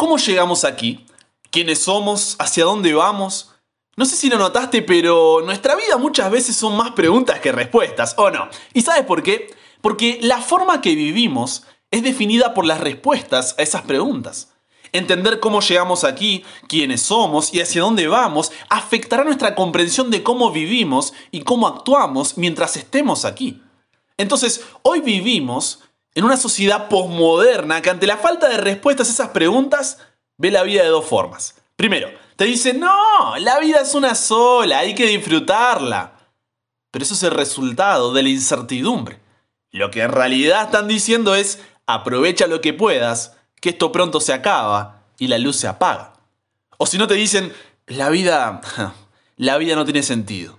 ¿Cómo llegamos aquí? ¿Quiénes somos? ¿Hacia dónde vamos? No sé si lo notaste, pero nuestra vida muchas veces son más preguntas que respuestas, ¿o no? ¿Y sabes por qué? Porque la forma que vivimos es definida por las respuestas a esas preguntas. Entender cómo llegamos aquí, quiénes somos y hacia dónde vamos afectará nuestra comprensión de cómo vivimos y cómo actuamos mientras estemos aquí. Entonces, hoy vivimos en una sociedad posmoderna que ante la falta de respuestas a esas preguntas ve la vida de dos formas. Primero, te dice, no, la vida es una sola, hay que disfrutarla. Pero eso es el resultado de la incertidumbre. Lo que en realidad están diciendo es, aprovecha lo que puedas, que esto pronto se acaba y la luz se apaga. O si no te dicen, la vida, la vida no tiene sentido.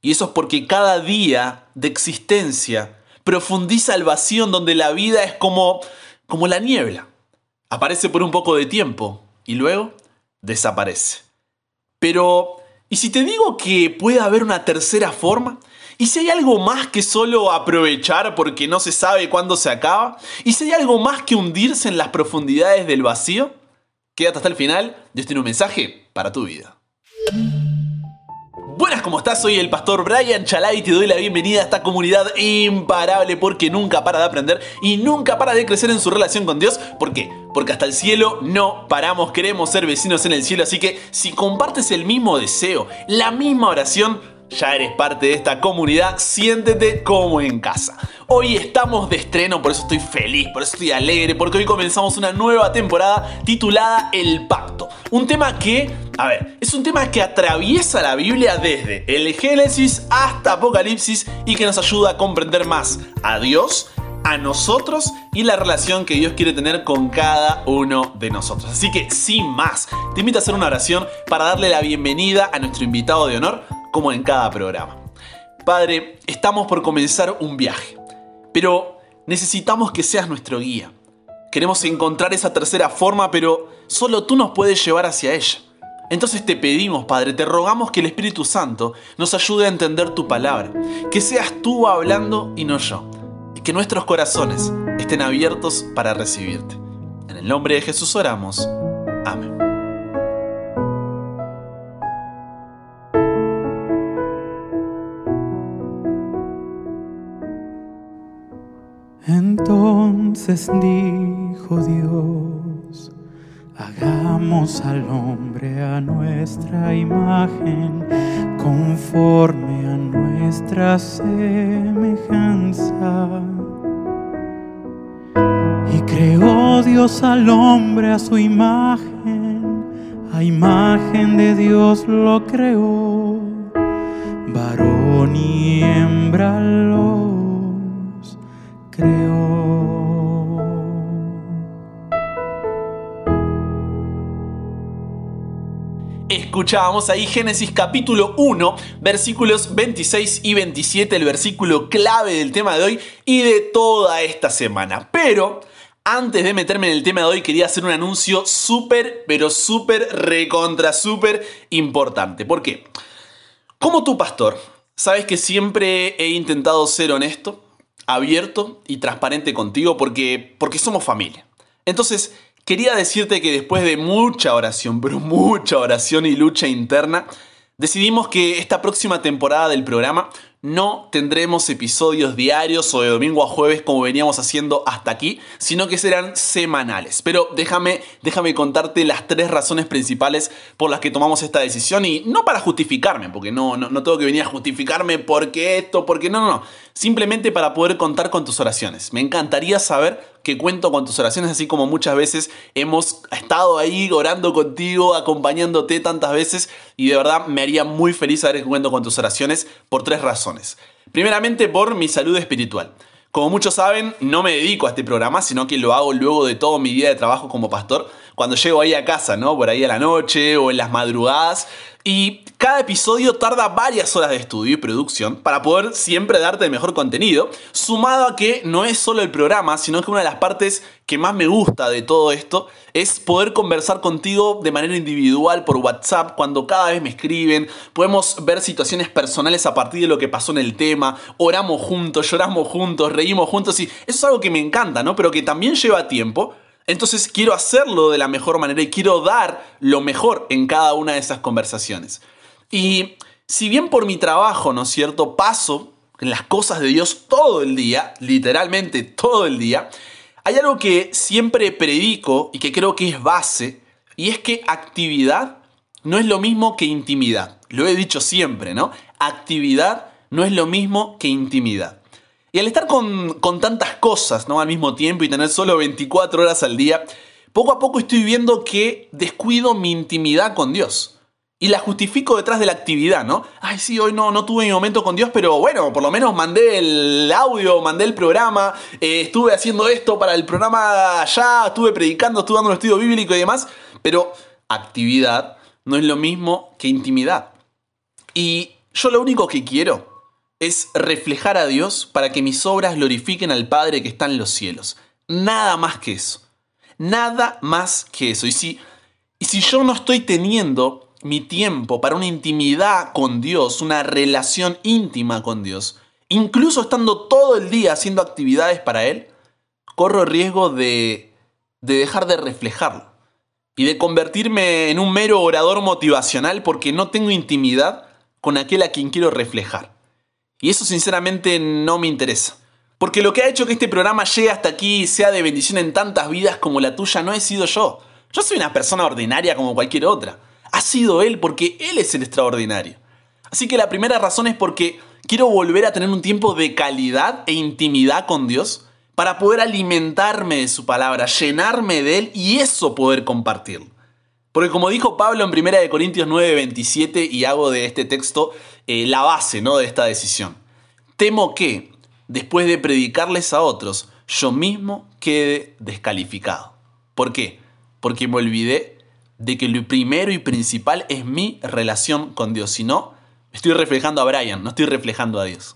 Y eso es porque cada día de existencia profundiza el vacío en donde la vida es como, como la niebla. Aparece por un poco de tiempo y luego desaparece. Pero, ¿y si te digo que puede haber una tercera forma? ¿Y si hay algo más que solo aprovechar porque no se sabe cuándo se acaba? ¿Y si hay algo más que hundirse en las profundidades del vacío? Quédate hasta el final, Dios tiene un mensaje para tu vida. Buenas, ¿cómo estás? Soy el pastor Brian Chalai y te doy la bienvenida a esta comunidad imparable porque nunca para de aprender y nunca para de crecer en su relación con Dios. ¿Por qué? Porque hasta el cielo no paramos, queremos ser vecinos en el cielo, así que si compartes el mismo deseo, la misma oración, ya eres parte de esta comunidad, siéntete como en casa. Hoy estamos de estreno, por eso estoy feliz, por eso estoy alegre, porque hoy comenzamos una nueva temporada titulada El Pacto. Un tema que, a ver, es un tema que atraviesa la Biblia desde el Génesis hasta Apocalipsis y que nos ayuda a comprender más a Dios, a nosotros y la relación que Dios quiere tener con cada uno de nosotros. Así que, sin más, te invito a hacer una oración para darle la bienvenida a nuestro invitado de honor, como en cada programa. Padre, estamos por comenzar un viaje, pero necesitamos que seas nuestro guía. Queremos encontrar esa tercera forma, pero solo tú nos puedes llevar hacia ella. Entonces te pedimos, Padre, te rogamos que el Espíritu Santo nos ayude a entender tu palabra, que seas tú hablando y no yo, y que nuestros corazones estén abiertos para recibirte. En el nombre de Jesús oramos. Amén. Entonces dijo Dios, hagamos al hombre a nuestra imagen, conforme a nuestra semejanza. Y creó Dios al hombre a su imagen, a imagen de Dios lo creó, varón y hembra los creó. Escuchábamos ahí Génesis capítulo 1, versículos 26 y 27, el versículo clave del tema de hoy y de toda esta semana. Pero antes de meterme en el tema de hoy, quería hacer un anuncio súper, pero súper, recontra, súper importante. ¿Por qué? Como tu pastor, sabes que siempre he intentado ser honesto, abierto y transparente contigo porque, porque somos familia. Entonces, quería decirte que después de mucha oración, pero mucha oración y lucha interna, decidimos que esta próxima temporada del programa no tendremos episodios diarios o de domingo a jueves como veníamos haciendo hasta aquí, sino que serán semanales. Pero déjame, déjame contarte las tres razones principales por las que tomamos esta decisión y no para justificarme, porque no, no, no tengo que venir a justificarme porque esto, porque no, no, no. Simplemente para poder contar con tus oraciones. Me encantaría saber que cuento con tus oraciones, así como muchas veces hemos estado ahí orando contigo, acompañándote tantas veces y de verdad me haría muy feliz saber que cuento con tus oraciones por tres razones. Primeramente por mi salud espiritual. Como muchos saben, no me dedico a este programa, sino que lo hago luego de todo mi día de trabajo como pastor, cuando llego ahí a casa, ¿no? Por ahí a la noche o en las madrugadas. Y cada episodio tarda varias horas de estudio y producción para poder siempre darte el mejor contenido, sumado a que no es solo el programa, sino que una de las partes que más me gusta de todo esto es poder conversar contigo de manera individual por WhatsApp cuando cada vez me escriben, podemos ver situaciones personales a partir de lo que pasó en el tema, oramos juntos, lloramos juntos, reímos juntos y eso es algo que me encanta, ¿no? Pero que también lleva tiempo Entonces quiero hacerlo de la mejor manera y quiero dar lo mejor en cada una de esas conversaciones. Y si bien por mi trabajo, ¿no es cierto?, paso en las cosas de Dios todo el día, literalmente todo el día, hay algo que siempre predico y que creo que es base, y es que actividad no es lo mismo que intimidad. Lo he dicho siempre, ¿no? Actividad no es lo mismo que intimidad. Y al estar con, con, tantas cosas ¿no? al mismo tiempo y tener solo 24 horas al día, poco a poco estoy viendo que descuido mi intimidad con Dios. Y la justifico detrás de la actividad, ¿no? Ay, sí, hoy no, no tuve mi momento con Dios, pero bueno, por lo menos mandé el audio, mandé el programa, eh, estuve haciendo esto para el programa allá, estuve predicando, estuve dando un estudio bíblico y demás, pero actividad no es lo mismo que intimidad. Y yo lo único que quiero es reflejar a Dios para que mis obras glorifiquen al Padre que está en los cielos. Nada más que eso. Nada más que eso. Y si, y si yo no estoy teniendo mi tiempo para una intimidad con Dios, una relación íntima con Dios, incluso estando todo el día haciendo actividades para Él, corro el riesgo de, de dejar de reflejarlo y de convertirme en un mero orador motivacional porque no tengo intimidad con aquel a quien quiero reflejar. Y eso sinceramente no me interesa. Porque lo que ha hecho que este programa llegue hasta aquí y sea de bendición en tantas vidas como la tuya no he sido yo. Yo soy una persona ordinaria como cualquier otra ha sido Él porque Él es el extraordinario. Así que la primera razón es porque quiero volver a tener un tiempo de calidad e intimidad con Dios para poder alimentarme de su palabra, llenarme de Él y eso poder compartirlo. Porque como dijo Pablo en 1 Corintios 9, 27, y hago de este texto eh, la base ¿no? de esta decisión. Temo que, después de predicarles a otros, yo mismo quede descalificado. ¿Por qué? Porque me olvidé de que lo primero y principal es mi relación con Dios. Si no, estoy reflejando a Brian, no estoy reflejando a Dios.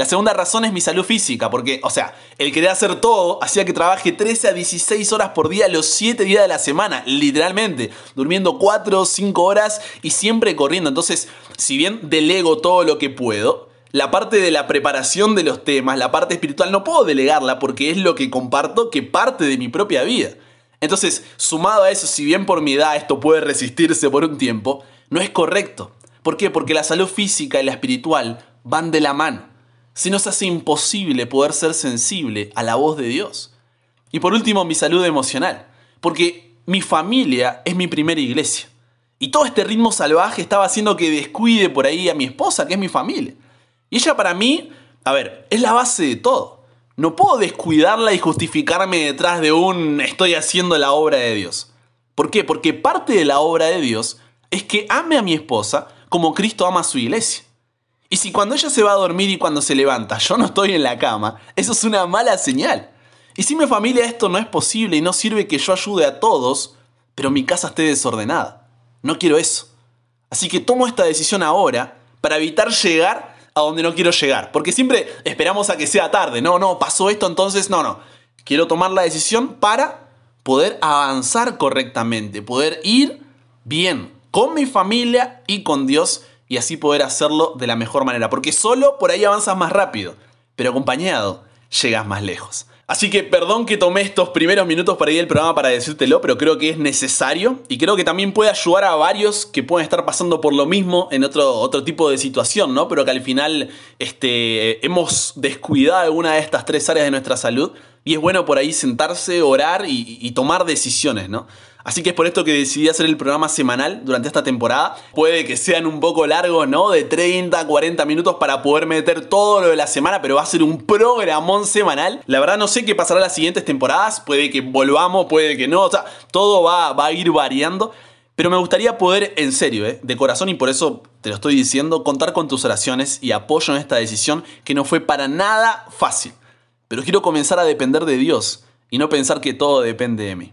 La segunda razón es mi salud física, porque, o sea, el querer hacer todo hacía que trabaje 13 a 16 horas por día los 7 días de la semana, literalmente, durmiendo 4 o 5 horas y siempre corriendo. Entonces, si bien delego todo lo que puedo, la parte de la preparación de los temas, la parte espiritual, no puedo delegarla porque es lo que comparto que parte de mi propia vida. Entonces, sumado a eso, si bien por mi edad esto puede resistirse por un tiempo, no es correcto. ¿Por qué? Porque la salud física y la espiritual van de la mano. Si nos hace imposible poder ser sensible a la voz de Dios. Y por último, mi salud emocional. Porque mi familia es mi primera iglesia. Y todo este ritmo salvaje estaba haciendo que descuide por ahí a mi esposa, que es mi familia. Y ella para mí, a ver, es la base de todo. No puedo descuidarla y justificarme detrás de un estoy haciendo la obra de Dios. ¿Por qué? Porque parte de la obra de Dios es que ame a mi esposa como Cristo ama a su iglesia. Y si cuando ella se va a dormir y cuando se levanta yo no estoy en la cama, eso es una mala señal. Y si mi familia esto no es posible y no sirve que yo ayude a todos, pero mi casa esté desordenada. No quiero eso. Así que tomo esta decisión ahora para evitar llegar a donde no quiero llegar. Porque siempre esperamos a que sea tarde. No, no, pasó esto, entonces no, no. Quiero tomar la decisión para poder avanzar correctamente, poder ir bien con mi familia y con Dios y así poder hacerlo de la mejor manera. Porque solo por ahí avanzas más rápido, pero acompañado llegas más lejos. Así que perdón que tomé estos primeros minutos para ir al programa para decírtelo, pero creo que es necesario y creo que también puede ayudar a varios que pueden estar pasando por lo mismo en otro, otro tipo de situación, ¿no? Pero que al final este, hemos descuidado alguna de estas tres áreas de nuestra salud y es bueno por ahí sentarse, orar y tomar decisiones, ¿no? Así que es por esto que decidí hacer el programa semanal durante esta temporada. Puede que sean un poco largos, ¿no? De 30 a 40 minutos para poder meter todo lo de la semana, pero va a ser un programón semanal. La verdad no sé qué pasará las siguientes temporadas. Puede que volvamos, puede que no. O sea, todo va, va a ir variando. Pero me gustaría poder, en serio, ¿eh? de corazón, y por eso te lo estoy diciendo, contar con tus oraciones y apoyo en esta decisión que no fue para nada fácil. Pero quiero comenzar a depender de Dios y no pensar que todo depende de mí.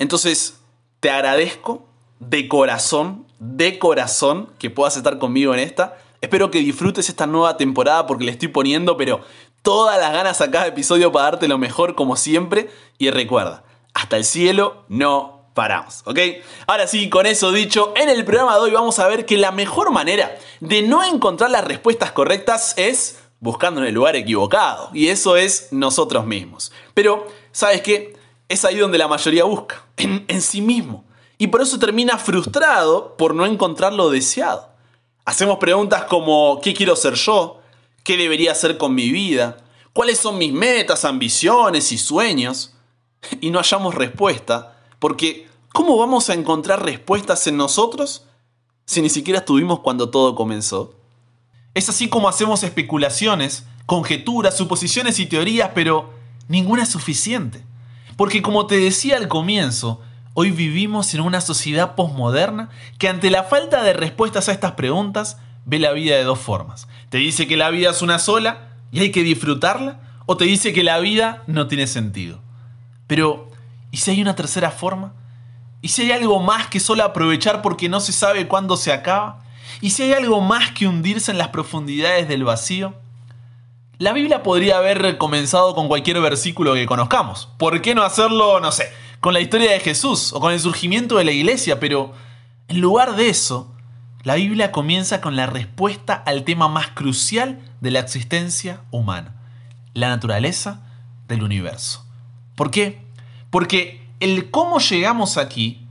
Entonces, te agradezco de corazón, de corazón, que puedas estar conmigo en esta. Espero que disfrutes esta nueva temporada porque le estoy poniendo, pero todas las ganas a cada episodio para darte lo mejor como siempre. Y recuerda, hasta el cielo no paramos, ¿ok? Ahora sí, con eso dicho, en el programa de hoy vamos a ver que la mejor manera de no encontrar las respuestas correctas es buscando en el lugar equivocado. Y eso es nosotros mismos. Pero, ¿sabes qué? Es ahí donde la mayoría busca, en, sí mismo. Y por eso termina frustrado por no encontrar lo deseado. Hacemos preguntas como ¿qué quiero ser yo? ¿Qué debería hacer con mi vida? ¿Cuáles son mis metas, ambiciones y sueños? Y no hallamos respuesta, porque ¿cómo vamos a encontrar respuestas en nosotros si ni siquiera estuvimos cuando todo comenzó? Es así como hacemos especulaciones, conjeturas, suposiciones y teorías, pero ninguna es suficiente. Porque como te decía al comienzo, hoy vivimos en una sociedad posmoderna que ante la falta de respuestas a estas preguntas ve la vida de dos formas. Te dice que la vida es una sola y hay que disfrutarla, o te dice que la vida no tiene sentido. Pero, ¿y si hay una tercera forma? ¿Y si hay algo más que solo aprovechar porque no se sabe cuándo se acaba? ¿Y si hay algo más que hundirse en las profundidades del vacío? La Biblia podría haber comenzado con cualquier versículo que conozcamos. ¿Por qué no hacerlo, no sé, con la historia de Jesús o con el surgimiento de la iglesia? Pero en lugar de eso, la Biblia comienza con la respuesta al tema más crucial de la existencia humana, la naturaleza del universo. ¿Por qué? Porque el cómo llegamos aquí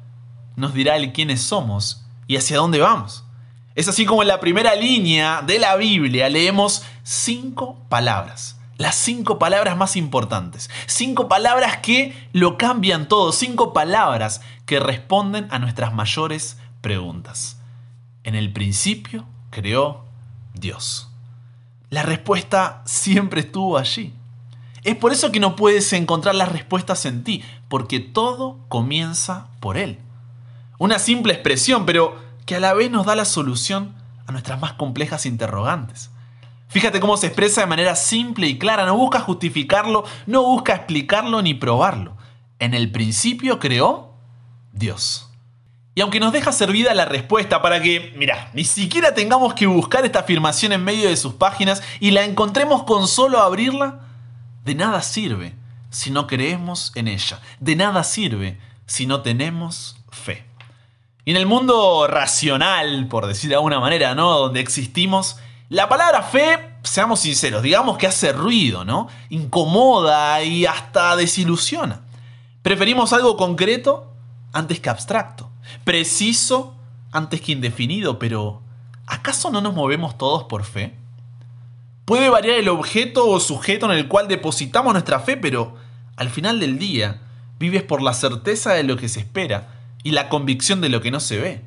nos dirá el quiénes somos y hacia dónde vamos. Es así como en la primera línea de la Biblia leemos cinco palabras. Las cinco palabras más importantes. Cinco palabras que lo cambian todo. Cinco palabras que responden a nuestras mayores preguntas. En el principio creó Dios. La respuesta siempre estuvo allí. Es por eso que no puedes encontrar las respuestas en ti, porque todo comienza por Él. Una simple expresión, pero que a la vez nos da la solución a nuestras más complejas interrogantes. Fíjate cómo se expresa de manera simple y clara, no busca justificarlo, no busca explicarlo ni probarlo. En el principio creó Dios. Y aunque nos deja servida la respuesta para que, mira, ni siquiera tengamos que buscar esta afirmación en medio de sus páginas y la encontremos con solo abrirla, de nada sirve si no creemos en ella. De nada sirve si no tenemos fe. Y en el mundo racional, por decir de alguna manera, ¿no? Donde existimos, la palabra fe, seamos sinceros, digamos que hace ruido, ¿no? Incomoda y hasta desilusiona. Preferimos algo concreto antes que abstracto preciso antes que indefinido, pero ¿acaso no nos movemos todos por fe? Puede variar el objeto o sujeto en el cual depositamos nuestra fe, pero al final del día vives por la certeza de lo que se espera y la convicción de lo que no se ve.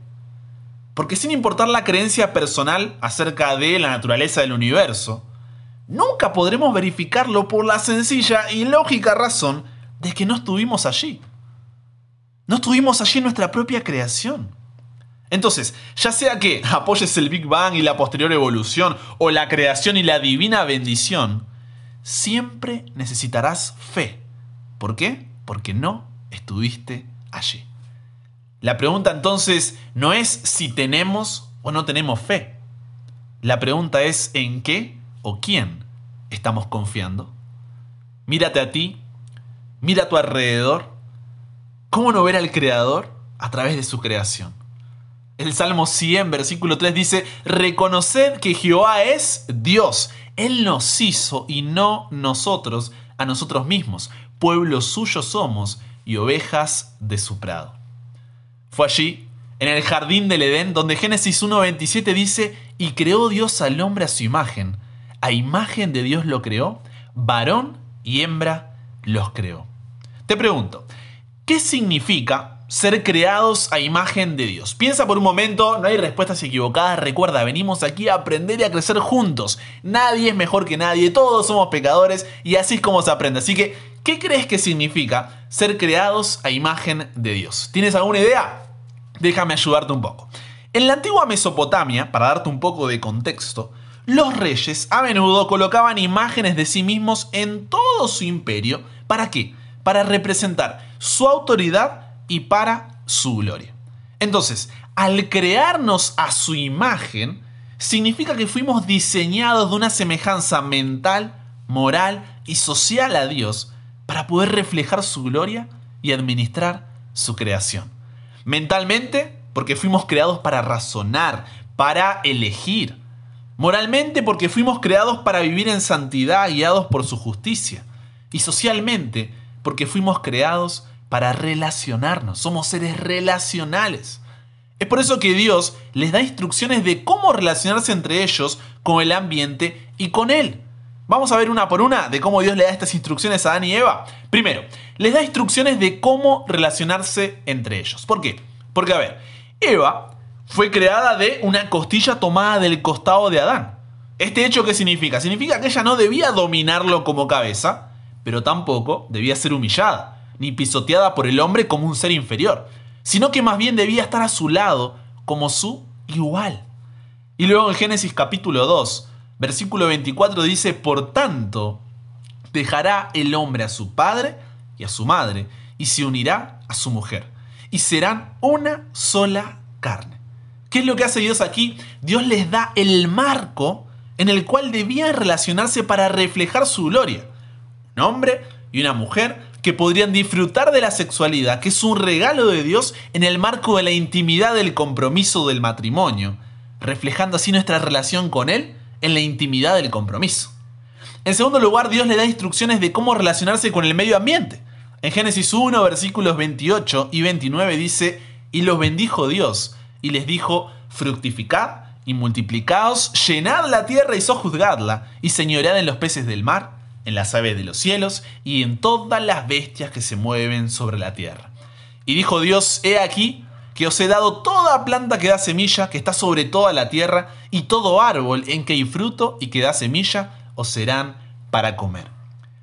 Porque sin importar la creencia personal acerca de la naturaleza del universo, nunca podremos verificarlo por la sencilla y lógica razón de que no estuvimos allí. No estuvimos allí en nuestra propia creación. Entonces, ya sea que apoyes el Big Bang y la posterior evolución, o la creación y la divina bendición, siempre necesitarás fe. ¿Por qué? Porque no estuviste allí. La pregunta entonces no es si tenemos o no tenemos fe. La pregunta es en qué o quién estamos confiando. Mírate a ti, mira a tu alrededor ¿Cómo no ver al Creador a través de su creación? El Salmo 100, versículo 3 dice, Reconoced que Jehová es Dios. Él nos hizo y no nosotros a nosotros mismos. Pueblo suyo somos y ovejas de su prado. Fue allí, en el jardín del Edén, donde Génesis 1.27 dice, y creó Dios al hombre a su imagen. A imagen de Dios lo creó, varón y hembra los creó. Te pregunto, ¿Qué significa ser creados a imagen de Dios? Piensa por un momento, no hay respuestas equivocadas. Recuerda, venimos aquí a aprender y a crecer juntos. Nadie es mejor que nadie, todos somos pecadores y así es como se aprende. Así que, ¿qué crees que significa ser creados a imagen de Dios? ¿Tienes alguna idea? Déjame ayudarte un poco. En la antigua Mesopotamia, para darte un poco de contexto, los reyes a menudo colocaban imágenes de sí mismos en todo su imperio. ¿Para qué? para representar su autoridad y para su gloria. Entonces, al crearnos a su imagen, significa que fuimos diseñados de una semejanza mental, moral y social a Dios para poder reflejar su gloria y administrar su creación. Mentalmente, porque fuimos creados para razonar, para elegir. Moralmente, porque fuimos creados para vivir en santidad guiados por su justicia. Y socialmente, porque fuimos creados para relacionarnos, somos seres relacionales. Es por eso que Dios les da instrucciones de cómo relacionarse entre ellos con el ambiente y con Él. Vamos a ver una por una de cómo Dios le da estas instrucciones a Adán y Eva. Primero, les da instrucciones de cómo relacionarse entre ellos. ¿Por qué? Porque, a ver, Eva fue creada de una costilla tomada del costado de Adán. ¿Este hecho qué significa? Significa que ella no debía dominarlo como cabeza, pero tampoco debía ser humillada, ni pisoteada por el hombre como un ser inferior sino que más bien debía estar a su lado como su igual. Y luego en Génesis capítulo 2, versículo 24 dice, por tanto, dejará el hombre a su padre y a su madre, y se unirá a su mujer, y serán una sola carne. ¿Qué es lo que hace Dios aquí? Dios les da el marco en el cual debían relacionarse para reflejar su gloria. Un hombre y una mujer que podrían disfrutar de la sexualidad, que es un regalo de Dios en el marco de la intimidad del compromiso del matrimonio, reflejando así nuestra relación con Él en la intimidad del compromiso. En segundo lugar, Dios le da instrucciones de cómo relacionarse con el medio ambiente. En Génesis 1, versículos 28 y 29 dice, y los bendijo Dios, y les dijo, fructificad y multiplicaos, llenad la tierra y sojuzgadla, y señoread en los peces del mar, en las aves de los cielos y en todas las bestias que se mueven sobre la tierra. Y dijo Dios, he aquí que os he dado toda planta que da semilla, que está sobre toda la tierra, y todo árbol en que hay fruto y que da semilla, os serán para comer.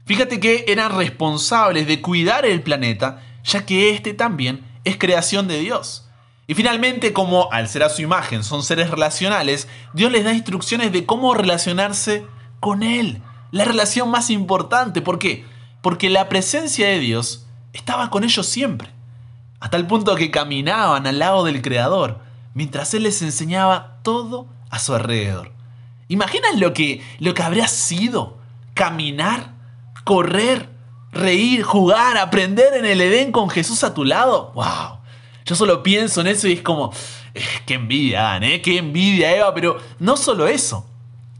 Fíjate que eran responsables de cuidar el planeta, ya que este también es creación de Dios. Y finalmente, como al ser a su imagen son seres relacionales, Dios les da instrucciones de cómo relacionarse con Él la relación más importante. ¿Por qué? Porque la presencia de Dios estaba con ellos siempre, hasta el punto que caminaban al lado del Creador, mientras Él les enseñaba todo a su alrededor. ¿Imaginan lo que, lo que habría sido caminar, correr, reír, jugar, aprender en el Edén con Jesús a tu lado? ¡Wow! Yo solo pienso en eso y es como, eh, qué envidia, ¿eh? Qué envidia, Eva, pero no solo eso,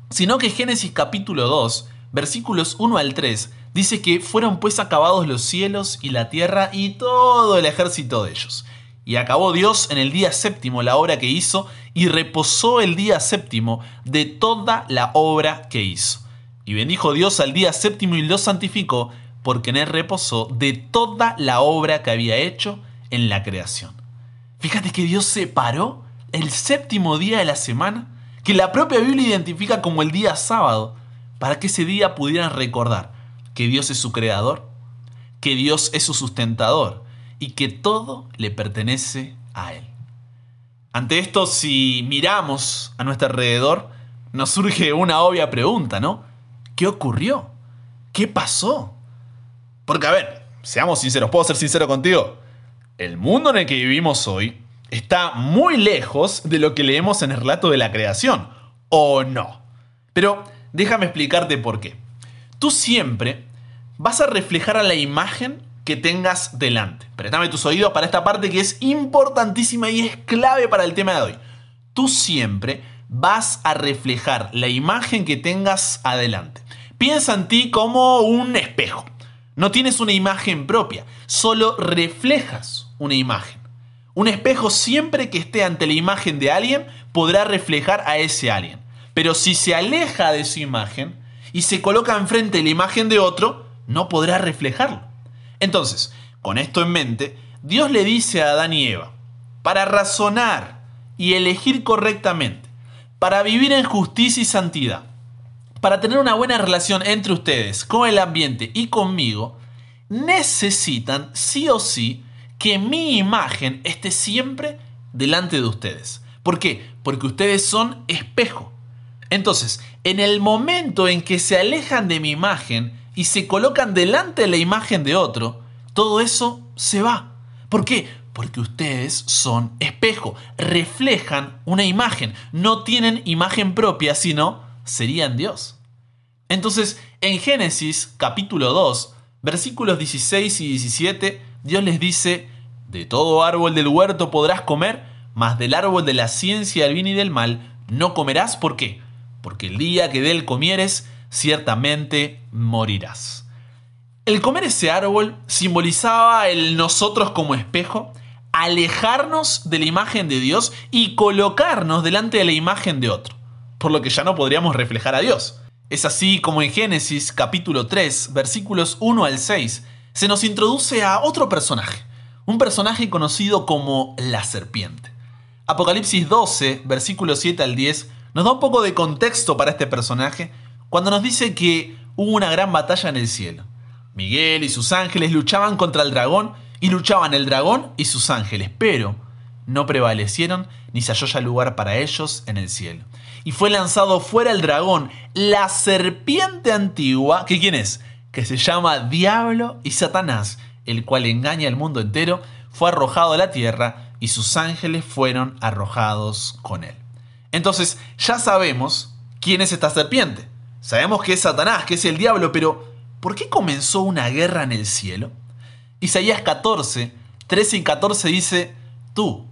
sino que Génesis capítulo 2 versículos 1 al 3, dice que fueron pues acabados los cielos y la tierra y todo el ejército de ellos. Y acabó Dios en el día séptimo la obra que hizo y reposó el día séptimo de toda la obra que hizo. Y bendijo Dios al día séptimo y lo santificó porque en él reposó de toda la obra que había hecho en la creación. Fíjate que Dios separó el séptimo día de la semana, que la propia Biblia identifica como el día sábado, para que ese día pudieran recordar que Dios es su creador, que Dios es su sustentador y que todo le pertenece a Él. Ante esto, si miramos a nuestro alrededor, nos surge una obvia pregunta, ¿no? ¿Qué ocurrió? ¿Qué pasó? Porque, a ver, seamos sinceros, ¿puedo ser sincero contigo? El mundo en el que vivimos hoy está muy lejos de lo que leemos en el relato de la creación, ¿o no? Pero Déjame explicarte por qué. Tú siempre vas a reflejar a la imagen que tengas delante. Préstame tus oídos para esta parte que es importantísima y es clave para el tema de hoy. Tú siempre vas a reflejar la imagen que tengas adelante. Piensa en ti como un espejo. No tienes una imagen propia, solo reflejas una imagen. Un espejo siempre que esté ante la imagen de alguien podrá reflejar a ese alguien. Pero si se aleja de su imagen y se coloca enfrente de la imagen de otro, no podrá reflejarlo. Entonces, con esto en mente, Dios le dice a Adán y Eva, para razonar y elegir correctamente, para vivir en justicia y santidad, para tener una buena relación entre ustedes, con el ambiente y conmigo, necesitan sí o sí que mi imagen esté siempre delante de ustedes. ¿Por qué? Porque ustedes son espejo. Entonces, en el momento en que se alejan de mi imagen y se colocan delante de la imagen de otro, todo eso se va. ¿Por qué? Porque ustedes son espejo, reflejan una imagen, no tienen imagen propia, sino serían Dios. Entonces, en Génesis capítulo 2, versículos 16 y 17, Dios les dice, de todo árbol del huerto podrás comer, mas del árbol de la ciencia del bien y del mal no comerás. ¿Por qué? porque el día que de él comieres, ciertamente morirás. El comer ese árbol simbolizaba el nosotros como espejo, alejarnos de la imagen de Dios y colocarnos delante de la imagen de otro, por lo que ya no podríamos reflejar a Dios. Es así como en Génesis capítulo 3, versículos 1 al 6, se nos introduce a otro personaje, un personaje conocido como la serpiente. Apocalipsis 12, versículos 7 al 10, nos da un poco de contexto para este personaje cuando nos dice que hubo una gran batalla en el cielo. Miguel y sus ángeles luchaban contra el dragón y luchaban el dragón y sus ángeles, pero no prevalecieron ni se halló ya lugar para ellos en el cielo. Y fue lanzado fuera el dragón, la serpiente antigua, que quién es? Que se llama Diablo y Satanás, el cual engaña al mundo entero, fue arrojado a la tierra y sus ángeles fueron arrojados con él. Entonces ya sabemos quién es esta serpiente. Sabemos que es Satanás, que es el diablo, pero ¿por qué comenzó una guerra en el cielo? Isaías 14, 13 y 14 dice, tú,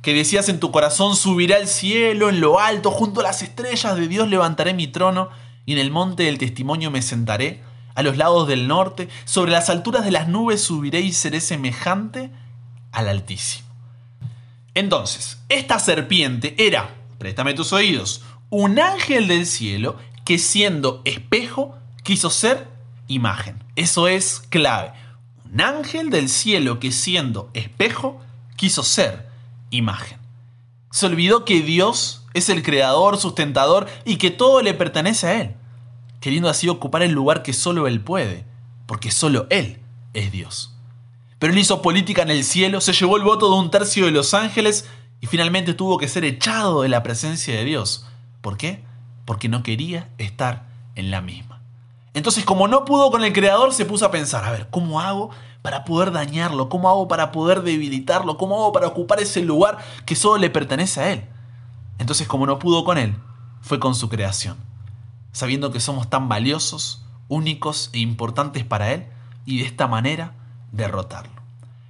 que decías en tu corazón, subiré al cielo, en lo alto, junto a las estrellas de Dios levantaré mi trono, y en el monte del testimonio me sentaré, a los lados del norte, sobre las alturas de las nubes subiré y seré semejante al Altísimo. Entonces, esta serpiente era, préstame tus oídos, un ángel del cielo que siendo espejo quiso ser imagen. Eso es clave. Un ángel del cielo que siendo espejo quiso ser imagen. Se olvidó que Dios es el creador, sustentador y que todo le pertenece a Él, queriendo así ocupar el lugar que solo Él puede, porque solo Él es Dios. Pero Él hizo política en el cielo, se llevó el voto de un tercio de los ángeles y finalmente tuvo que ser echado de la presencia de Dios. ¿Por qué? Porque no quería estar en la misma. Entonces, como no pudo con el creador, se puso a pensar, a ver, ¿cómo hago para poder dañarlo? ¿Cómo hago para poder debilitarlo? ¿Cómo hago para ocupar ese lugar que solo le pertenece a él? Entonces, como no pudo con él, fue con su creación, sabiendo que somos tan valiosos, únicos e importantes para él, y de esta manera derrotarlo.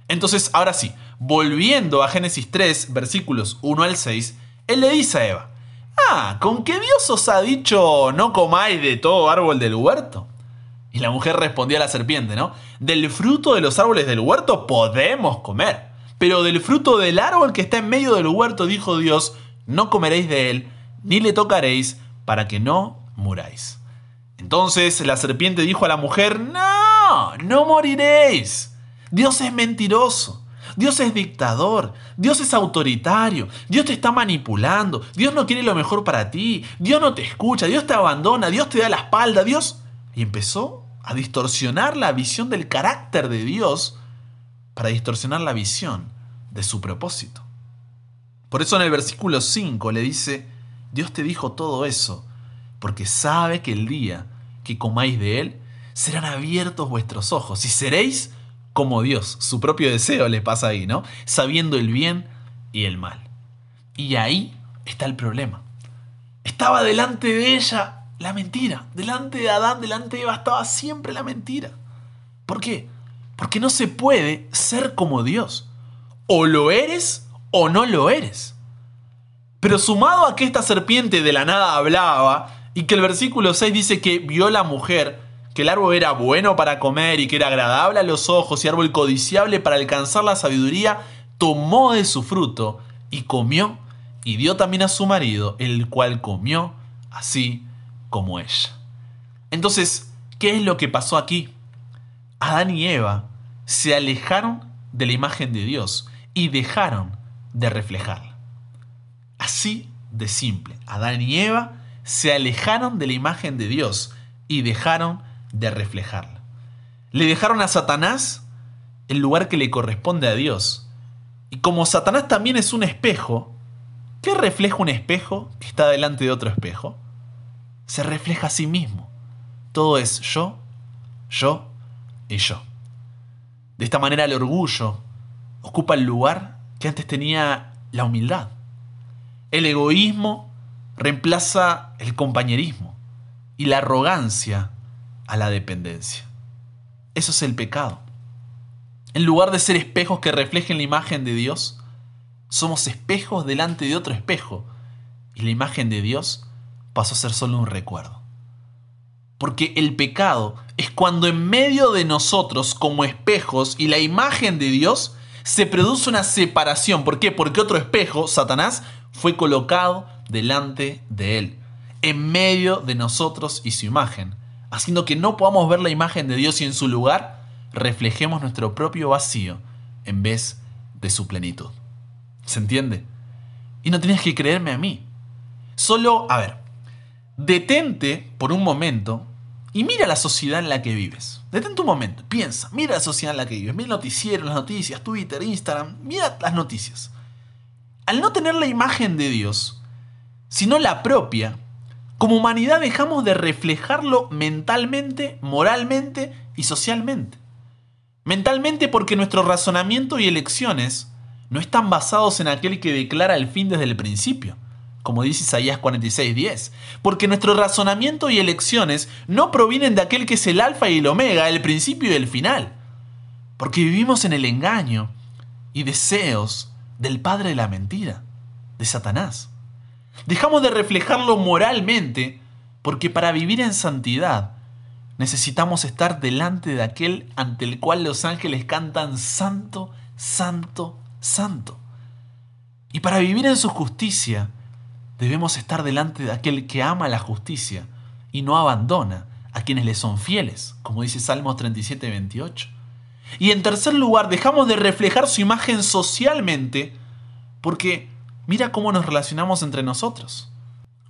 Entonces, ahora sí, volviendo a Génesis 3, versículos 1 al 6, él le dice a Eva, Ah, ¿con qué Dios os ha dicho no comáis de todo árbol del huerto? Y la mujer respondió a la serpiente, ¿no? Del fruto de los árboles del huerto podemos comer, pero del fruto del árbol que está en medio del huerto, dijo Dios, no comeréis de él, ni le tocaréis, para que no muráis. Entonces la serpiente dijo a la mujer, no, no moriréis. Dios es mentiroso. Dios es dictador, Dios es autoritario, Dios te está manipulando, Dios no quiere lo mejor para ti, Dios no te escucha, Dios te abandona, Dios te da la espalda, Dios... Y empezó a distorsionar la visión del carácter de Dios para distorsionar la visión de su propósito. Por eso en el versículo 5 le dice, Dios te dijo todo eso, porque sabe que el día que comáis de él, serán abiertos vuestros ojos y seréis como Dios. Su propio deseo le pasa ahí, ¿no? Sabiendo el bien y el mal. Y ahí está el problema. Estaba delante de ella la mentira. Delante de Adán, delante de Eva, estaba siempre la mentira. ¿Por qué? Porque no se puede ser como Dios. O lo eres o no lo eres. Pero sumado a que esta serpiente de la nada hablaba y que el versículo 6 dice que vio la mujer, que el árbol era bueno para comer y que era agradable a los ojos y árbol codiciable para alcanzar la sabiduría, tomó de su fruto y comió y dio también a su marido, el cual comió así como ella. Entonces, ¿qué es lo que pasó aquí? Adán y Eva se alejaron de la imagen de Dios y dejaron de reflejarla. Así de simple. Adán y Eva se alejaron de la imagen de Dios y dejaron de reflejarla. Le dejaron a Satanás el lugar que le corresponde a Dios. Y como Satanás también es un espejo, ¿qué refleja un espejo que está delante de otro espejo? Se refleja a sí mismo. Todo es yo, yo y yo. De esta manera el orgullo ocupa el lugar que antes tenía la humildad. El egoísmo reemplaza el compañerismo y la arrogancia a la dependencia. Eso es el pecado. En lugar de ser espejos que reflejen la imagen de Dios, somos espejos delante de otro espejo y la imagen de Dios pasó a ser solo un recuerdo. Porque el pecado es cuando en medio de nosotros, como espejos y la imagen de Dios, se produce una separación. ¿Por qué? Porque otro espejo, Satanás, fue colocado delante de él, en medio de nosotros y su imagen, haciendo que no podamos ver la imagen de Dios y en su lugar reflejemos nuestro propio vacío en vez de su plenitud. ¿Se entiende? Y no tienes que creerme a mí. Solo, a ver, detente por un momento y mira la sociedad en la que vives. Detente un momento, piensa, mira la sociedad en la que vives. Mira el noticiero, las noticias, Twitter, Instagram, mira las noticias. Al no tener la imagen de Dios, sino la propia, como humanidad dejamos de reflejarlo mentalmente, moralmente y socialmente. Mentalmente porque nuestro razonamiento y elecciones no están basados en aquel que declara el fin desde el principio, como dice Isaías 46:10, porque nuestro razonamiento y elecciones no provienen de aquel que es el alfa y el omega, el principio y el final, porque vivimos en el engaño y deseos del padre de la mentira, de Satanás. Dejamos de reflejarlo moralmente porque para vivir en santidad necesitamos estar delante de aquel ante el cual los ángeles cantan santo, santo, santo. Y para vivir en su justicia debemos estar delante de aquel que ama la justicia y no abandona a quienes le son fieles, como dice Salmos 37, 28. Y en tercer lugar, dejamos de reflejar su imagen socialmente porque mira cómo nos relacionamos entre nosotros.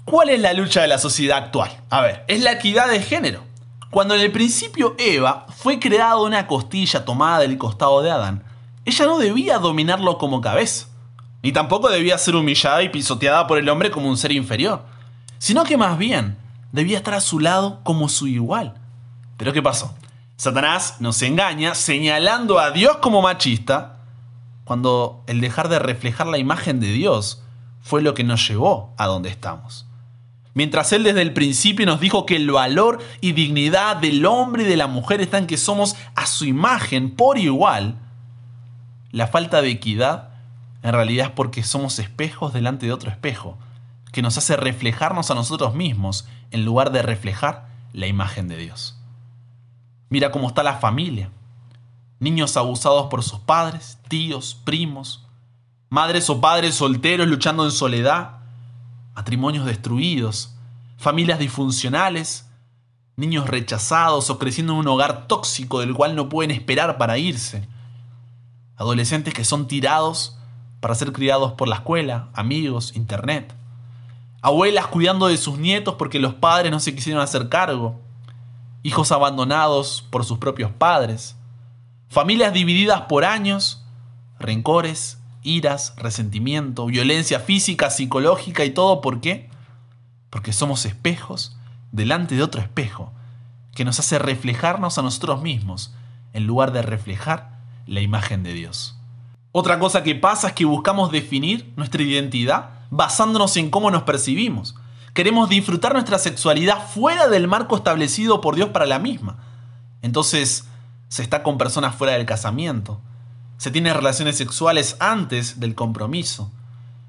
¿Cuál es la lucha de la sociedad actual? A ver, es la equidad de género. Cuando en el principio Eva fue creada una costilla tomada del costado de Adán, ella no debía dominarlo como cabeza, ni tampoco debía ser humillada y pisoteada por el hombre como un ser inferior, sino que más bien debía estar a su lado como su igual. Pero ¿qué pasó? Satanás nos engaña señalando a Dios como machista, cuando el dejar de reflejar la imagen de Dios fue lo que nos llevó a donde estamos. Mientras Él desde el principio nos dijo que el valor y dignidad del hombre y de la mujer está en que somos a su imagen por igual, la falta de equidad en realidad es porque somos espejos delante de otro espejo, que nos hace reflejarnos a nosotros mismos en lugar de reflejar la imagen de Dios. Mira cómo está la familia. Niños abusados por sus padres, tíos, primos, madres o padres solteros luchando en soledad, matrimonios destruidos, familias disfuncionales, niños rechazados o creciendo en un hogar tóxico del cual no pueden esperar para irse, adolescentes que son tirados para ser criados por la escuela, amigos, internet, abuelas cuidando de sus nietos porque los padres no se quisieron hacer cargo, hijos abandonados por sus propios padres, familias divididas por años, rencores, iras, resentimiento, violencia física, psicológica y todo. ¿Por qué? Porque somos espejos delante de otro espejo que nos hace reflejarnos a nosotros mismos en lugar de reflejar la imagen de Dios. Otra cosa que pasa es que buscamos definir nuestra identidad basándonos en cómo nos percibimos. Queremos disfrutar nuestra sexualidad fuera del marco establecido por Dios para la misma. Entonces, se está con personas fuera del casamiento, se tiene relaciones sexuales antes del compromiso.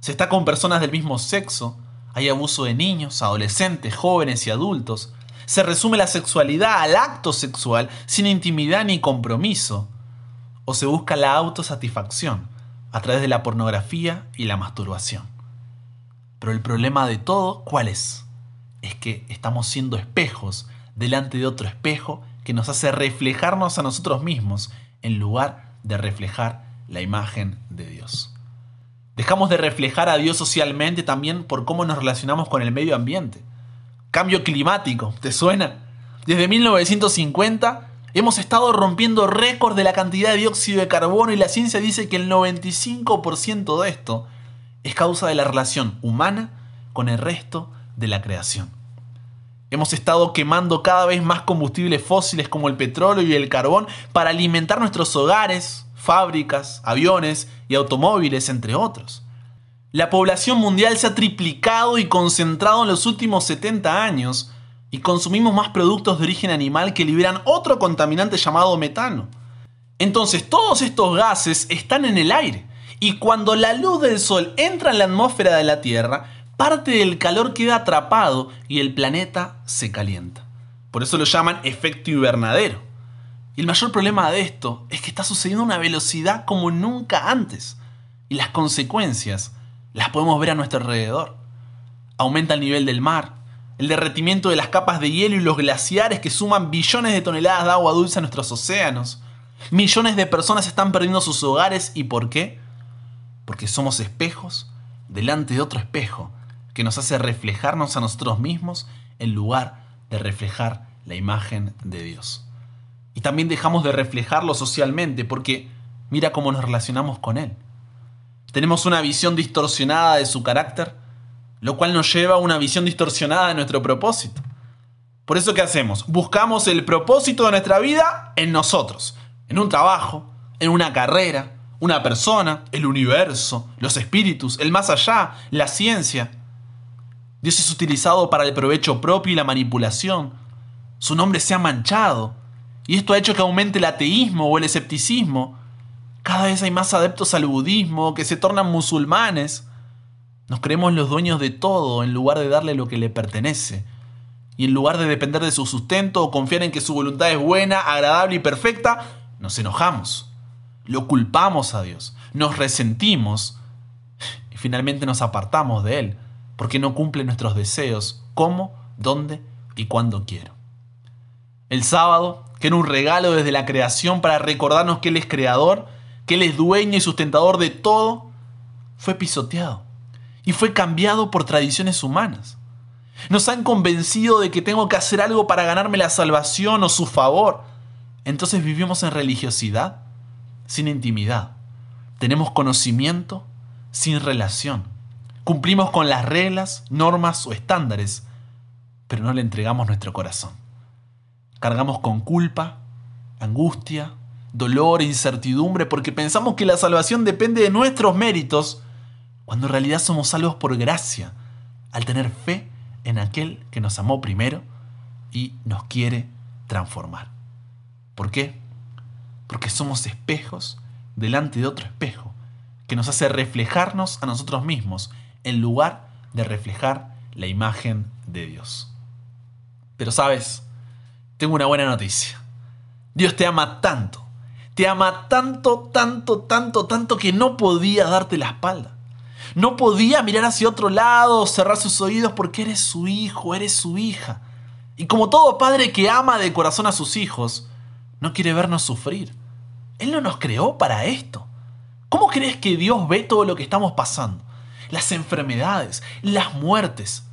Se está con personas del mismo sexo. Hay abuso de niños, adolescentes, jóvenes y adultos. Se resume la sexualidad al acto sexual sin intimidad ni compromiso. O se busca la autosatisfacción a través de la pornografía y la masturbación. Pero el problema de todo, ¿cuál es? Es que estamos siendo espejos delante de otro espejo que nos hace reflejarnos a nosotros mismos en lugar de reflejar la imagen de Dios. Dejamos de reflejar a Dios socialmente también por cómo nos relacionamos con el medio ambiente. Cambio climático, ¿te suena? Desde 1950 hemos estado rompiendo récords de la cantidad de dióxido de carbono y la ciencia dice que el 95% de esto es causa de la relación humana con el resto de la creación. Hemos estado quemando cada vez más combustibles fósiles como el petróleo y el carbón para alimentar nuestros hogares, fábricas, aviones y automóviles, entre otros. La población mundial se ha triplicado y concentrado en los últimos 70 años y consumimos más productos de origen animal que liberan otro contaminante llamado metano. Entonces todos estos gases están en el aire y cuando la luz del sol entra en la atmósfera de la Tierra, parte del calor queda atrapado y el planeta se calienta. Por eso lo llaman efecto invernadero. Y el mayor problema de esto es que está sucediendo a una velocidad como nunca antes. Y las consecuencias las podemos ver a nuestro alrededor. Aumenta el nivel del mar, el derretimiento de las capas de hielo y los glaciares que suman billones de toneladas de agua dulce a nuestros océanos. Millones de personas están perdiendo sus hogares. ¿Y por qué? Porque somos espejos delante de otro espejo que nos hace reflejarnos a nosotros mismos en lugar de reflejar la imagen de Dios. Y también dejamos de reflejarlo socialmente porque mira cómo nos relacionamos con Él. Tenemos una visión distorsionada de su carácter, lo cual nos lleva a una visión distorsionada de nuestro propósito. Por eso, ¿qué hacemos? Buscamos el propósito de nuestra vida en nosotros, en un trabajo, en una carrera, una persona, el universo, los espíritus, el más allá, la ciencia. Dios es utilizado para el provecho propio y la manipulación. Su nombre se ha manchado. Y esto ha hecho que aumente el ateísmo o el escepticismo. Cada vez hay más adeptos al budismo que se tornan musulmanes. Nos creemos los dueños de todo en lugar de darle lo que le pertenece. Y en lugar de depender de su sustento o confiar en que su voluntad es buena, agradable y perfecta, nos enojamos lo culpamos a Dios, nos resentimos y finalmente nos apartamos de Él porque no cumple nuestros deseos, cómo, dónde y cuándo quiero. El sábado, que era un regalo desde la creación para recordarnos que Él es creador, que Él es dueño y sustentador de todo, fue pisoteado y fue cambiado por tradiciones humanas. Nos han convencido de que tengo que hacer algo para ganarme la salvación o su favor. Entonces vivimos en religiosidad sin intimidad. Tenemos conocimiento sin relación. Cumplimos con las reglas, normas o estándares, pero no le entregamos nuestro corazón. Cargamos con culpa, angustia, dolor incertidumbre porque pensamos que la salvación depende de nuestros méritos, cuando en realidad somos salvos por gracia, al tener fe en aquel que nos amó primero y nos quiere transformar. ¿Por qué? porque somos espejos delante de otro espejo, que nos hace reflejarnos a nosotros mismos en lugar de reflejar la imagen de Dios. Pero sabes, tengo una buena noticia. Dios te ama tanto, te ama tanto, tanto, tanto, tanto que no podía darte la espalda. No podía mirar hacia otro lado, cerrar sus oídos porque eres su hijo, eres su hija. Y como todo padre que ama de corazón a sus hijos, no quiere vernos sufrir. Él no nos creó para esto. ¿Cómo crees que Dios ve todo lo que estamos pasando? Las enfermedades, las muertes,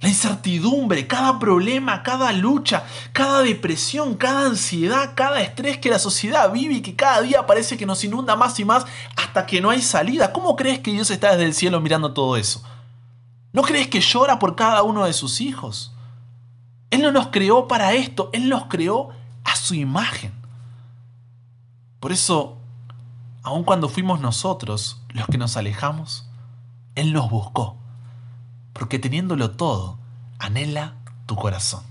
la incertidumbre, cada problema, cada lucha, cada depresión, cada ansiedad, cada estrés que la sociedad vive y que cada día parece que nos inunda más y más hasta que no hay salida. ¿Cómo crees que Dios está desde el cielo mirando todo eso? ¿No crees que llora por cada uno de sus hijos? Él no nos creó para esto, Él nos creó a su imagen. Por eso, aun cuando fuimos nosotros los que nos alejamos, Él nos buscó, porque teniéndolo todo, anhela tu corazón.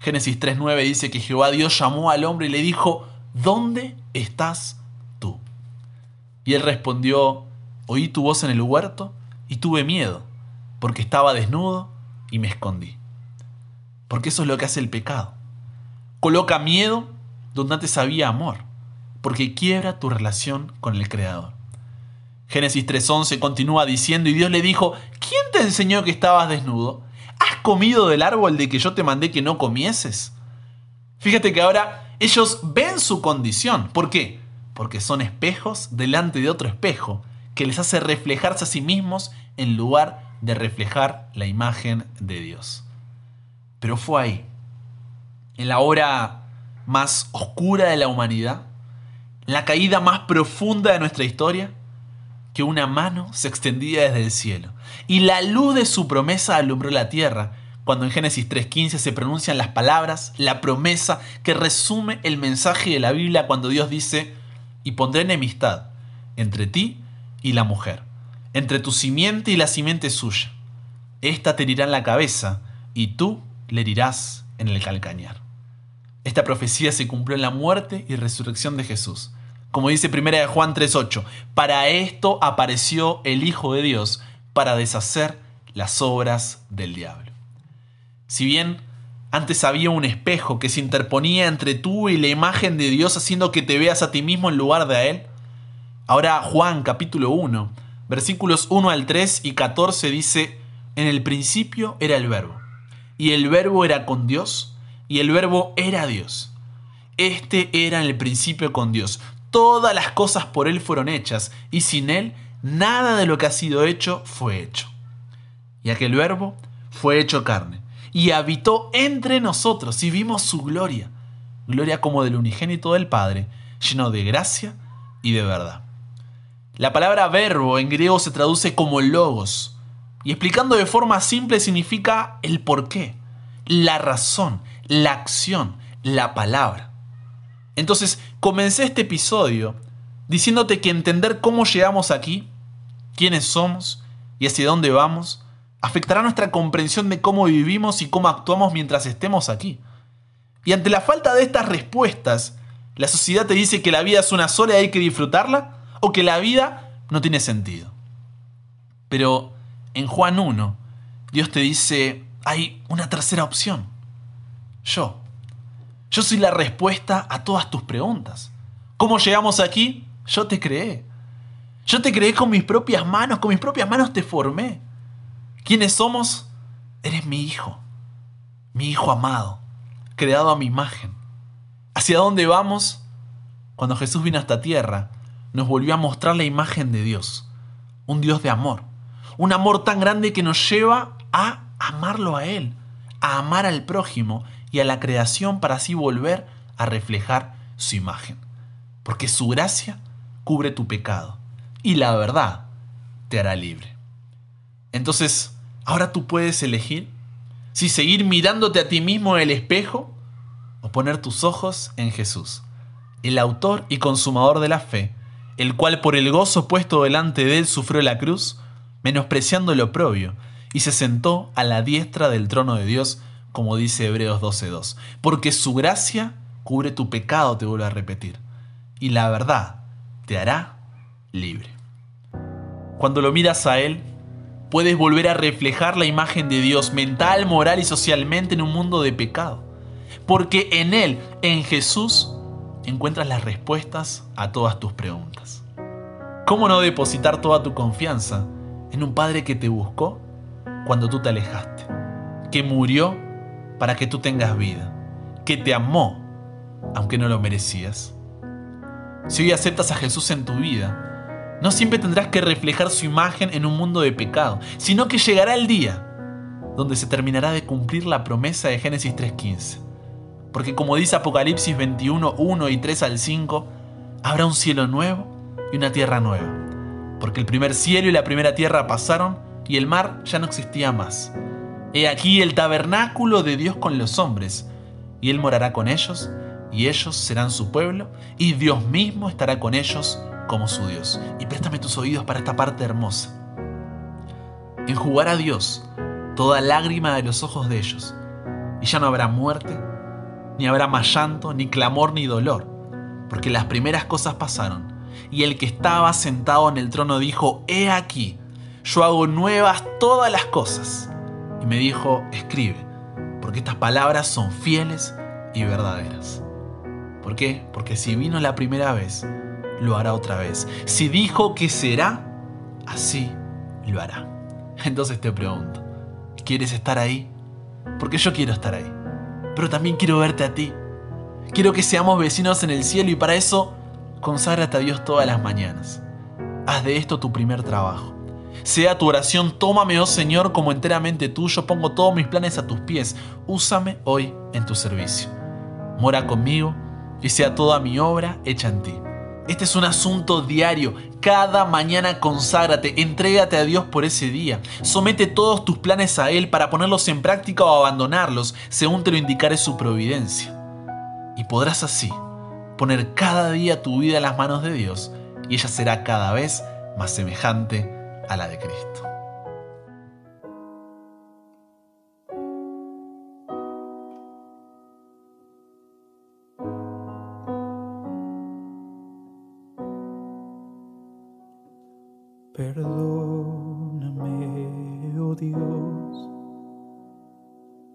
Génesis 3.9 dice que Jehová Dios llamó al hombre y le dijo, ¿dónde estás tú? Y él respondió, oí tu voz en el huerto y tuve miedo, porque estaba desnudo y me escondí. Porque eso es lo que hace el pecado Coloca miedo donde antes había amor, porque quiebra tu relación con el Creador. Génesis 3.11 continúa diciendo, y Dios le dijo, ¿quién te enseñó que estabas desnudo? ¿Has comido del árbol de que yo te mandé que no comieses? Fíjate que ahora ellos ven su condición. ¿Por qué? Porque son espejos delante de otro espejo, que les hace reflejarse a sí mismos en lugar de reflejar la imagen de Dios. Pero fue ahí, en la hora más oscura de la humanidad, en la caída más profunda de nuestra historia, que una mano se extendía desde el cielo y la luz de su promesa alumbró la tierra, cuando en Génesis 3.15 se pronuncian las palabras, la promesa que resume el mensaje de la Biblia cuando Dios dice, y pondré enemistad entre ti y la mujer, entre tu simiente y la simiente suya. Esta te herirá en la cabeza y tú le herirás en el calcañar. Esta profecía se cumplió en la muerte y resurrección de Jesús. Como dice 1 Juan 3:8, para esto apareció el Hijo de Dios, para deshacer las obras del diablo. Si bien Antes había un espejo que se interponía entre tú y la imagen de Dios haciendo que te veas a ti mismo en lugar de a Él. Ahora Juan capítulo 1, versículos 1 al 3 y 14 dice, en el principio era el verbo, y el verbo era con Dios, y el verbo era Dios. Este era en el principio con Dios. Todas las cosas por Él fueron hechas, y sin Él nada de lo que ha sido hecho fue hecho. Y aquel verbo fue hecho carne, y habitó entre nosotros, y vimos su gloria, gloria como del unigénito del Padre, lleno de gracia y de verdad. La palabra verbo en griego se traduce como logos, y explicando de forma simple significa el porqué, la razón, la acción, la palabra. Entonces, comencé este episodio diciéndote que entender cómo llegamos aquí, quiénes somos y hacia dónde vamos, afectará nuestra comprensión de cómo vivimos y cómo actuamos mientras estemos aquí. Y ante la falta de estas respuestas, la sociedad te dice que la vida es una sola y hay que disfrutarla, o que la vida no tiene sentido. Pero en Juan 1, Dios te dice, hay una tercera opción. Yo. Yo soy la respuesta a todas tus preguntas. ¿Cómo llegamos aquí? Yo te creé. Yo te creé con mis propias manos, con mis propias manos te formé. ¿Quiénes somos? Eres mi hijo, mi hijo amado, creado a mi imagen. ¿Hacia dónde vamos? Cuando Jesús vino a esta tierra, nos volvió a mostrar la imagen de Dios, un Dios de amor, un amor tan grande que nos lleva a amarlo a Él, a amar al prójimo y a la creación para así volver a reflejar su imagen. Porque su gracia cubre tu pecado y la verdad te hará libre. Entonces, ahora tú puedes elegir si seguir mirándote a ti mismo en el espejo o poner tus ojos en Jesús, el autor y consumador de la fe, el cual por el gozo puesto delante de él sufrió la cruz, menospreciando el oprobio, y se sentó a la diestra del trono de Dios, como dice Hebreos 12.2. Porque su gracia cubre tu pecado, te vuelvo a repetir, y la verdad te hará libre. Cuando lo miras a Él, puedes volver a reflejar la imagen de Dios mental, moral y socialmente en un mundo de pecado. Porque en Él, en Jesús, encuentras las respuestas a todas tus preguntas. ¿Cómo no depositar toda tu confianza en un Padre que te buscó cuando tú te alejaste? Que murió para que tú tengas vida. Que te amó aunque no lo merecías. Si hoy aceptas a Jesús en tu vida, no siempre tendrás que reflejar su imagen en un mundo de pecado, sino que llegará el día donde se terminará de cumplir la promesa de Génesis 3.15 porque como dice Apocalipsis 21, 1 y 3 al 5, habrá un cielo nuevo y una tierra nueva. Porque el primer cielo y la primera tierra pasaron y el mar ya no existía más. He aquí el tabernáculo de Dios con los hombres, y Él morará con ellos, y ellos serán su pueblo, y Dios mismo estará con ellos como su Dios. Y préstame tus oídos para esta parte hermosa. Enjugará a Dios toda lágrima de los ojos de ellos, y ya no habrá muerte, ni habrá más llanto, ni clamor, ni dolor, porque las primeras cosas pasaron. Y el que estaba sentado en el trono dijo, He aquí, yo hago nuevas todas las cosas. Y me dijo, escribe, porque estas palabras son fieles y verdaderas. ¿Por qué? Porque si vino la primera vez, lo hará otra vez. Si dijo que será, así lo hará. Entonces te pregunto, ¿quieres estar ahí? Porque yo quiero estar ahí pero también quiero verte a ti. Quiero que seamos vecinos en el cielo y para eso conságrate a Dios todas las mañanas. Haz de esto tu primer trabajo. Sea tu oración, tómame, oh Señor, como enteramente tuyo, pongo todos mis planes a tus pies, úsame hoy en tu servicio. Mora conmigo y sea toda mi obra hecha en ti. Este es un asunto diario. Cada mañana conságrate, entrégate a Dios por ese día. Somete todos tus planes a Él para ponerlos en práctica o abandonarlos, según te lo indicare su providencia. Y podrás así poner cada día tu vida en las manos de Dios y ella será cada vez más semejante a la de Cristo. Perdóname, oh Dios,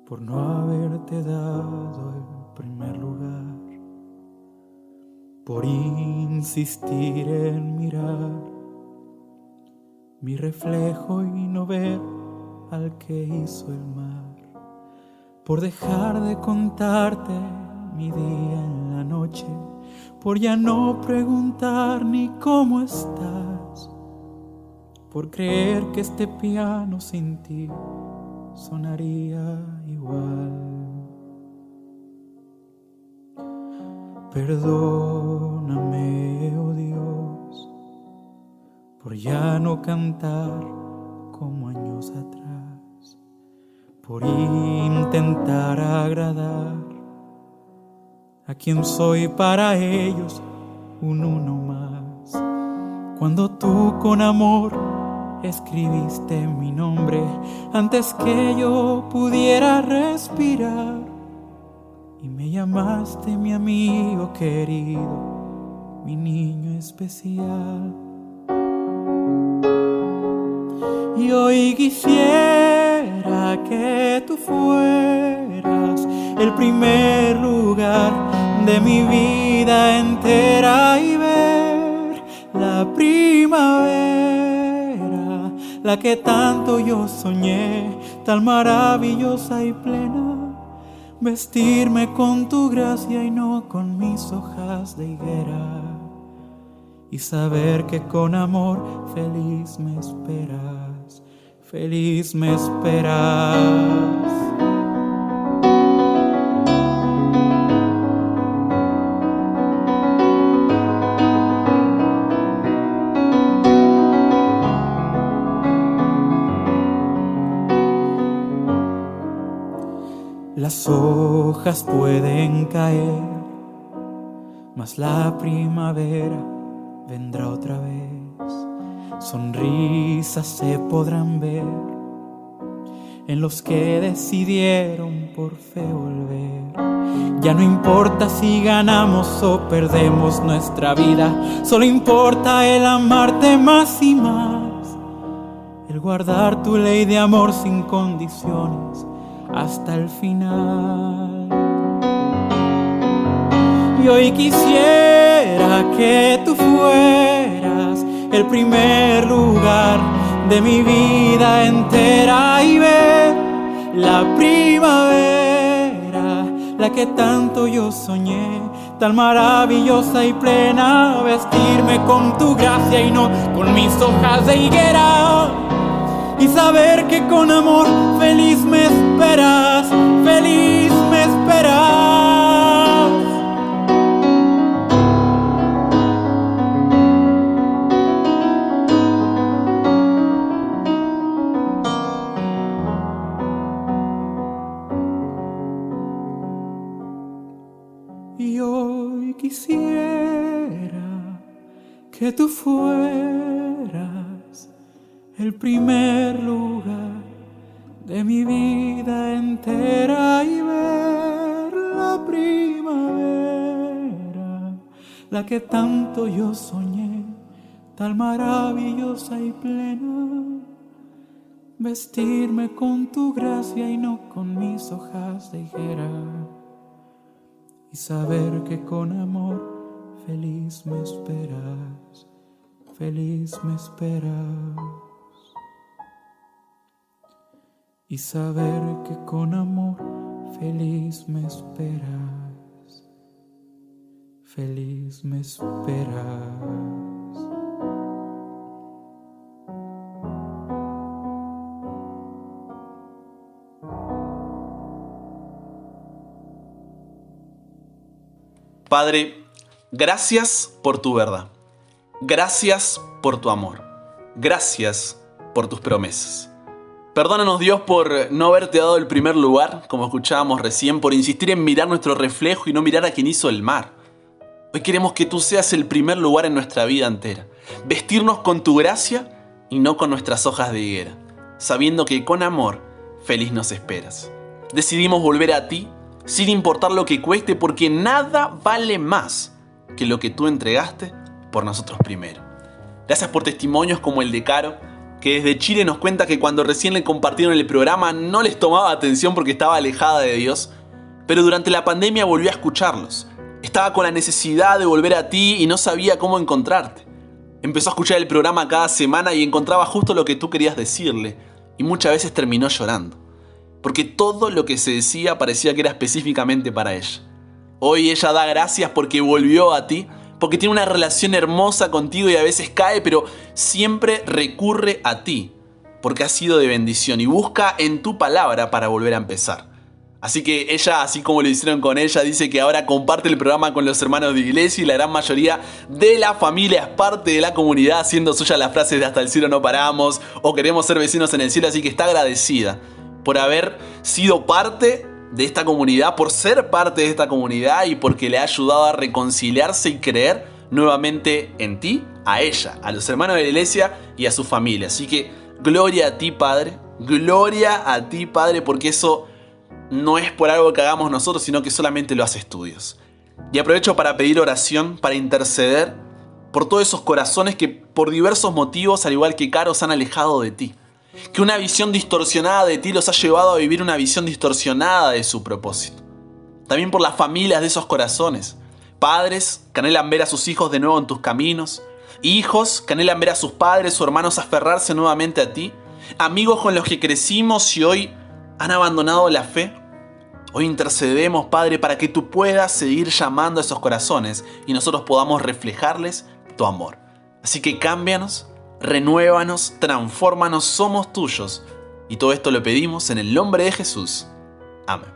por no haberte dado el primer lugar, por insistir en mirar mi reflejo y no ver al que hizo el mar, por dejar de contarte mi día en la noche, por ya no preguntar ni cómo estás, por creer que este piano sin ti sonaría igual. Perdóname, oh Dios, por ya no cantar como años atrás, por intentar agradar a quien soy para ellos un uno más. Cuando tú con amor escribiste mi nombre antes que yo pudiera respirar y me llamaste mi amigo querido, mi niño especial. Y hoy quisiera que tú fueras el primer lugar de mi vida entera y ver la primavera la que tanto yo soñé, tan maravillosa y plena, vestirme con tu gracia y no con mis hojas de higuera, y saber que con amor feliz me esperas, feliz me esperas. Las hojas pueden caer, mas la primavera vendrá otra vez. Sonrisas se podrán ver en los que decidieron por fe volver. Ya no importa si ganamos o perdemos nuestra vida, solo importa el amarte más y más, el guardar tu ley de amor sin condiciones hasta el final. Y hoy quisiera que tú fueras el primer lugar de mi vida entera y ver la primavera, la que tanto yo soñé, tan maravillosa y plena, vestirme con tu gracia y no con mis hojas de higuera. Y saber que con amor feliz me esperas, feliz que tú fueras el primer lugar de mi vida entera y ver la primavera, la que tanto yo soñé, tan maravillosa y plena. Vestirme con tu gracia y no con mis hojas de higuera. Y saber que con amor feliz me esperas, feliz me esperas y saber que con amor feliz me esperas, feliz me esperas. Padre, gracias por tu verdad. Gracias por tu amor. Gracias por tus promesas. Perdónanos Dios por no haberte dado el primer lugar, como escuchábamos recién, por insistir en mirar nuestro reflejo y no mirar a quien hizo el mar. Hoy queremos que tú seas el primer lugar en nuestra vida entera. Vestirnos con tu gracia y no con nuestras hojas de higuera, sabiendo que con amor feliz nos esperas. Decidimos volver a ti sin importar lo que cueste porque nada vale más que lo que tú entregaste por nosotros primero. Gracias por testimonios como el de Caro que desde Chile nos cuenta que cuando recién le compartieron el programa no les tomaba atención porque estaba alejada de Dios, pero durante la pandemia volvió a escucharlos. Estaba con la necesidad de volver a ti y no sabía cómo encontrarte. Empezó a escuchar el programa cada semana y encontraba justo lo que tú querías decirle, y muchas veces terminó llorando, porque todo lo que se decía parecía que era específicamente para ella. Hoy ella da gracias porque volvió a ti, porque tiene una relación hermosa contigo y a veces cae, pero siempre recurre a ti, porque ha sido de bendición y busca en tu palabra para volver a empezar. Así que ella, así como lo hicieron con ella, dice que ahora comparte el programa con los hermanos de iglesia y la gran mayoría de la familia es parte de la comunidad, haciendo suya las frases de hasta el cielo no paramos o queremos ser vecinos en el cielo, así que está agradecida por haber sido parte de esta comunidad, por ser parte de esta comunidad y porque le ha ayudado a reconciliarse y creer nuevamente en ti, a ella, a los hermanos de la iglesia y a su familia. Así que gloria a ti, Padre, gloria a ti, Padre, porque eso no es por algo que hagamos nosotros, sino que solamente lo hace estudios. Y aprovecho para pedir oración, para interceder por todos esos corazones que por diversos motivos, al igual que Caros, han alejado de ti que una visión distorsionada de ti los ha llevado a vivir una visión distorsionada de su propósito. También por las familias de esos corazones. Padres que anhelan ver a sus hijos de nuevo en tus caminos. Hijos que anhelan ver a sus padres o hermanos aferrarse nuevamente a ti. Amigos con los que crecimos y hoy han abandonado la fe. Hoy intercedemos, Padre, para que tú puedas seguir llamando a esos corazones y nosotros podamos reflejarles tu amor. Así que cámbianos renuévanos, transfórmanos, somos tuyos. Y todo esto lo pedimos en el nombre de Jesús. Amén.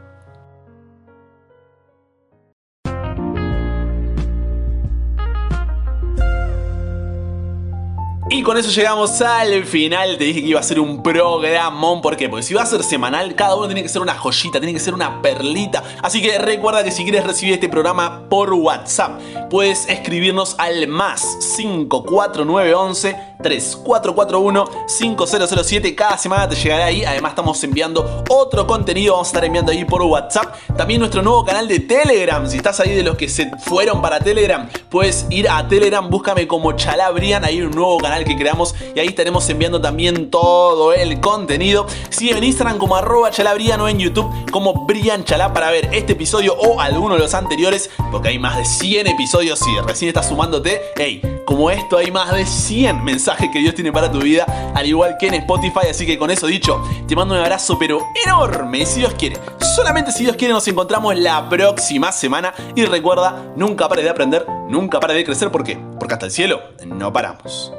Y con eso llegamos al final. Te dije que iba a ser un programón. ¿Por qué? Porque si va a ser semanal, cada uno tiene que ser una joyita, tiene que ser una perlita. Así que recuerda que si quieres recibir este programa por WhatsApp, puedes escribirnos al más 54911 3441-5007. Cada semana te llegará ahí. Además, estamos enviando otro contenido. Vamos a estar enviando ahí por WhatsApp. También nuestro nuevo canal de Telegram. Si estás ahí de los que se fueron para Telegram, puedes ir a Telegram. Búscame como Chalabrian. Ahí un nuevo canal que creamos. Y ahí estaremos enviando también todo el contenido. Sigue en Instagram como arroba chalabrian o en YouTube como Brian Chalá para ver este episodio o alguno de los anteriores. Porque hay más de 100 episodios. Si recién estás sumándote, hey, como esto hay más de 100 mensajes que Dios tiene para tu vida, al igual que en Spotify. Así que con eso dicho, te mando un abrazo, pero enorme. Si Dios quiere, solamente si Dios quiere, nos encontramos la próxima semana. Y recuerda, nunca pares de aprender, nunca pares de crecer. ¿Por qué? Porque hasta el cielo no paramos.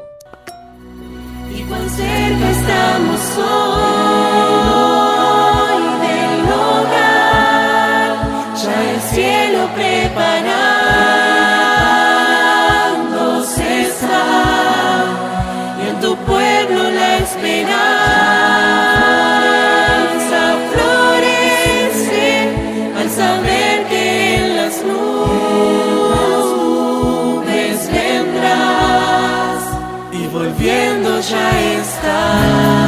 Y cuán cerca estamos hoy del hogar, ya el cielo preparándose vendrás y volviendo ya está.